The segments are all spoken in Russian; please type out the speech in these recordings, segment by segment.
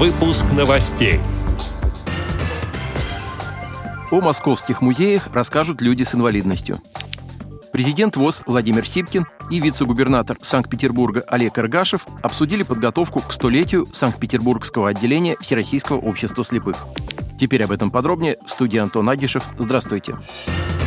Выпуск новостей. О московских музеях расскажут люди с инвалидностью. Президент ВОЗ Владимир Сипкин и вице-губернатор Санкт-Петербурга Олег Иргашев обсудили подготовку к столетию Санкт-Петербургского отделения Всероссийского общества слепых. Теперь об этом подробнее в студии Антон Агишев. Здравствуйте. Здравствуйте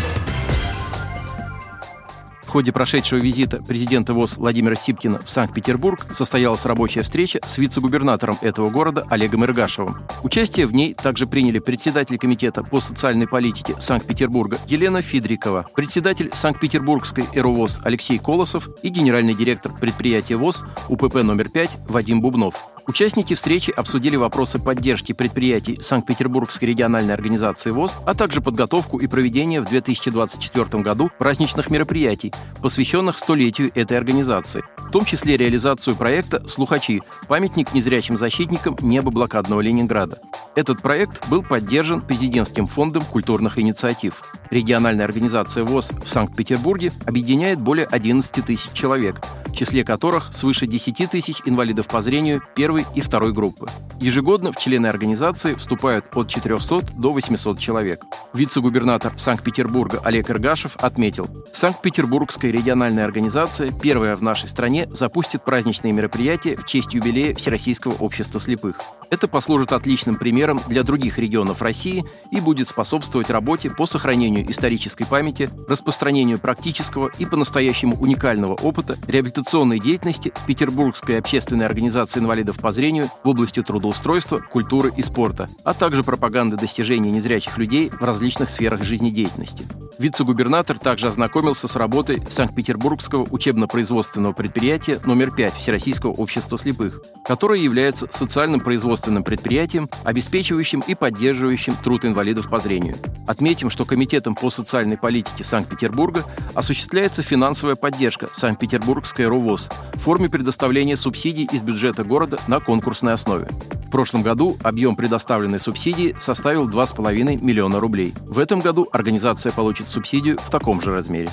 ходе прошедшего визита президента ВОЗ Владимира Сипкина в Санкт-Петербург состоялась рабочая встреча с вице-губернатором этого города Олегом Иргашевым. Участие в ней также приняли председатель Комитета по социальной политике Санкт-Петербурга Елена Фидрикова, председатель Санкт-Петербургской ЭРУВОЗ Алексей Колосов и генеральный директор предприятия ВОЗ УПП номер 5 Вадим Бубнов. Участники встречи обсудили вопросы поддержки предприятий Санкт-Петербургской региональной организации ВОЗ, а также подготовку и проведение в 2024 году праздничных мероприятий, посвященных столетию этой организации, в том числе реализацию проекта «Слухачи. Памятник незрячим защитникам неба блокадного Ленинграда». Этот проект был поддержан Президентским фондом культурных инициатив. Региональная организация ВОЗ в Санкт-Петербурге объединяет более 11 тысяч человек, в числе которых свыше 10 тысяч инвалидов по зрению первой и второй группы. Ежегодно в члены организации вступают от 400 до 800 человек. Вице-губернатор Санкт-Петербурга Олег Иргашев отметил, Санкт-Петербургская региональная организация, первая в нашей стране, запустит праздничные мероприятия в честь юбилея Всероссийского общества слепых. Это послужит отличным примером для других регионов России и будет способствовать работе по сохранению исторической памяти, распространению практического и по-настоящему уникального опыта реабилитационной деятельности Петербургской общественной организации инвалидов по зрению в области трудоустройства, культуры и спорта, а также пропаганды достижений незрячих людей в различных сферах жизнедеятельности. Вице-губернатор также ознакомился с работой Санкт-Петербургского учебно-производственного предприятия номер 5 Всероссийского общества слепых, которое является социальным производственным предприятием, обеспечивающим и поддерживающим труд инвалидов по зрению. Отметим, что Комитетом по социальной политике Санкт-Петербурга осуществляется финансовая поддержка Санкт-Петербургской РОВОЗ в форме предоставления субсидий из бюджета города на конкурсной основе. Прошлом году объем предоставленной субсидии составил 2,5 миллиона рублей. В этом году организация получит субсидию в таком же размере.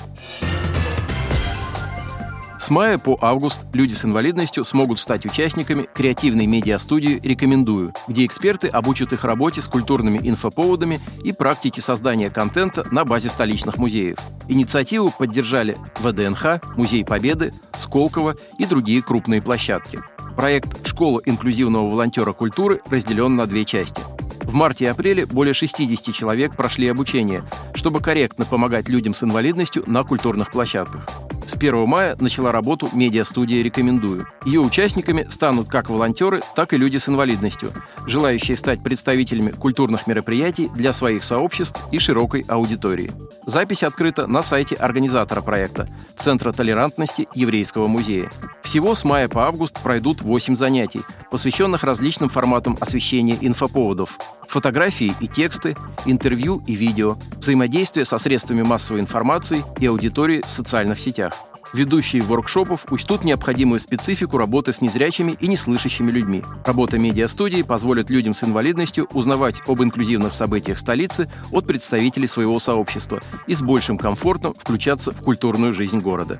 С мая по август люди с инвалидностью смогут стать участниками креативной медиа-студии «Рекомендую», где эксперты обучат их работе с культурными инфоповодами и практике создания контента на базе столичных музеев. Инициативу поддержали ВДНХ, Музей Победы, Сколково и другие крупные площадки. Проект «Школа инклюзивного волонтера культуры» разделен на две части. В марте и апреле более 60 человек прошли обучение, чтобы корректно помогать людям с инвалидностью на культурных площадках. С 1 мая начала работу медиа-студия «Рекомендую». Ее участниками станут как волонтеры, так и люди с инвалидностью, желающие стать представителями культурных мероприятий для своих сообществ и широкой аудитории. Запись открыта на сайте организатора проекта – Центра толерантности Еврейского музея. Всего с мая по август пройдут 8 занятий, посвященных различным форматам освещения инфоповодов. Фотографии и тексты, интервью и видео, взаимодействие со средствами массовой информации и аудиторией в социальных сетях. Ведущие воркшопов учтут необходимую специфику работы с незрячими и неслышащими людьми. Работа медиастудии позволит людям с инвалидностью узнавать об инклюзивных событиях столицы от представителей своего сообщества и с большим комфортом включаться в культурную жизнь города.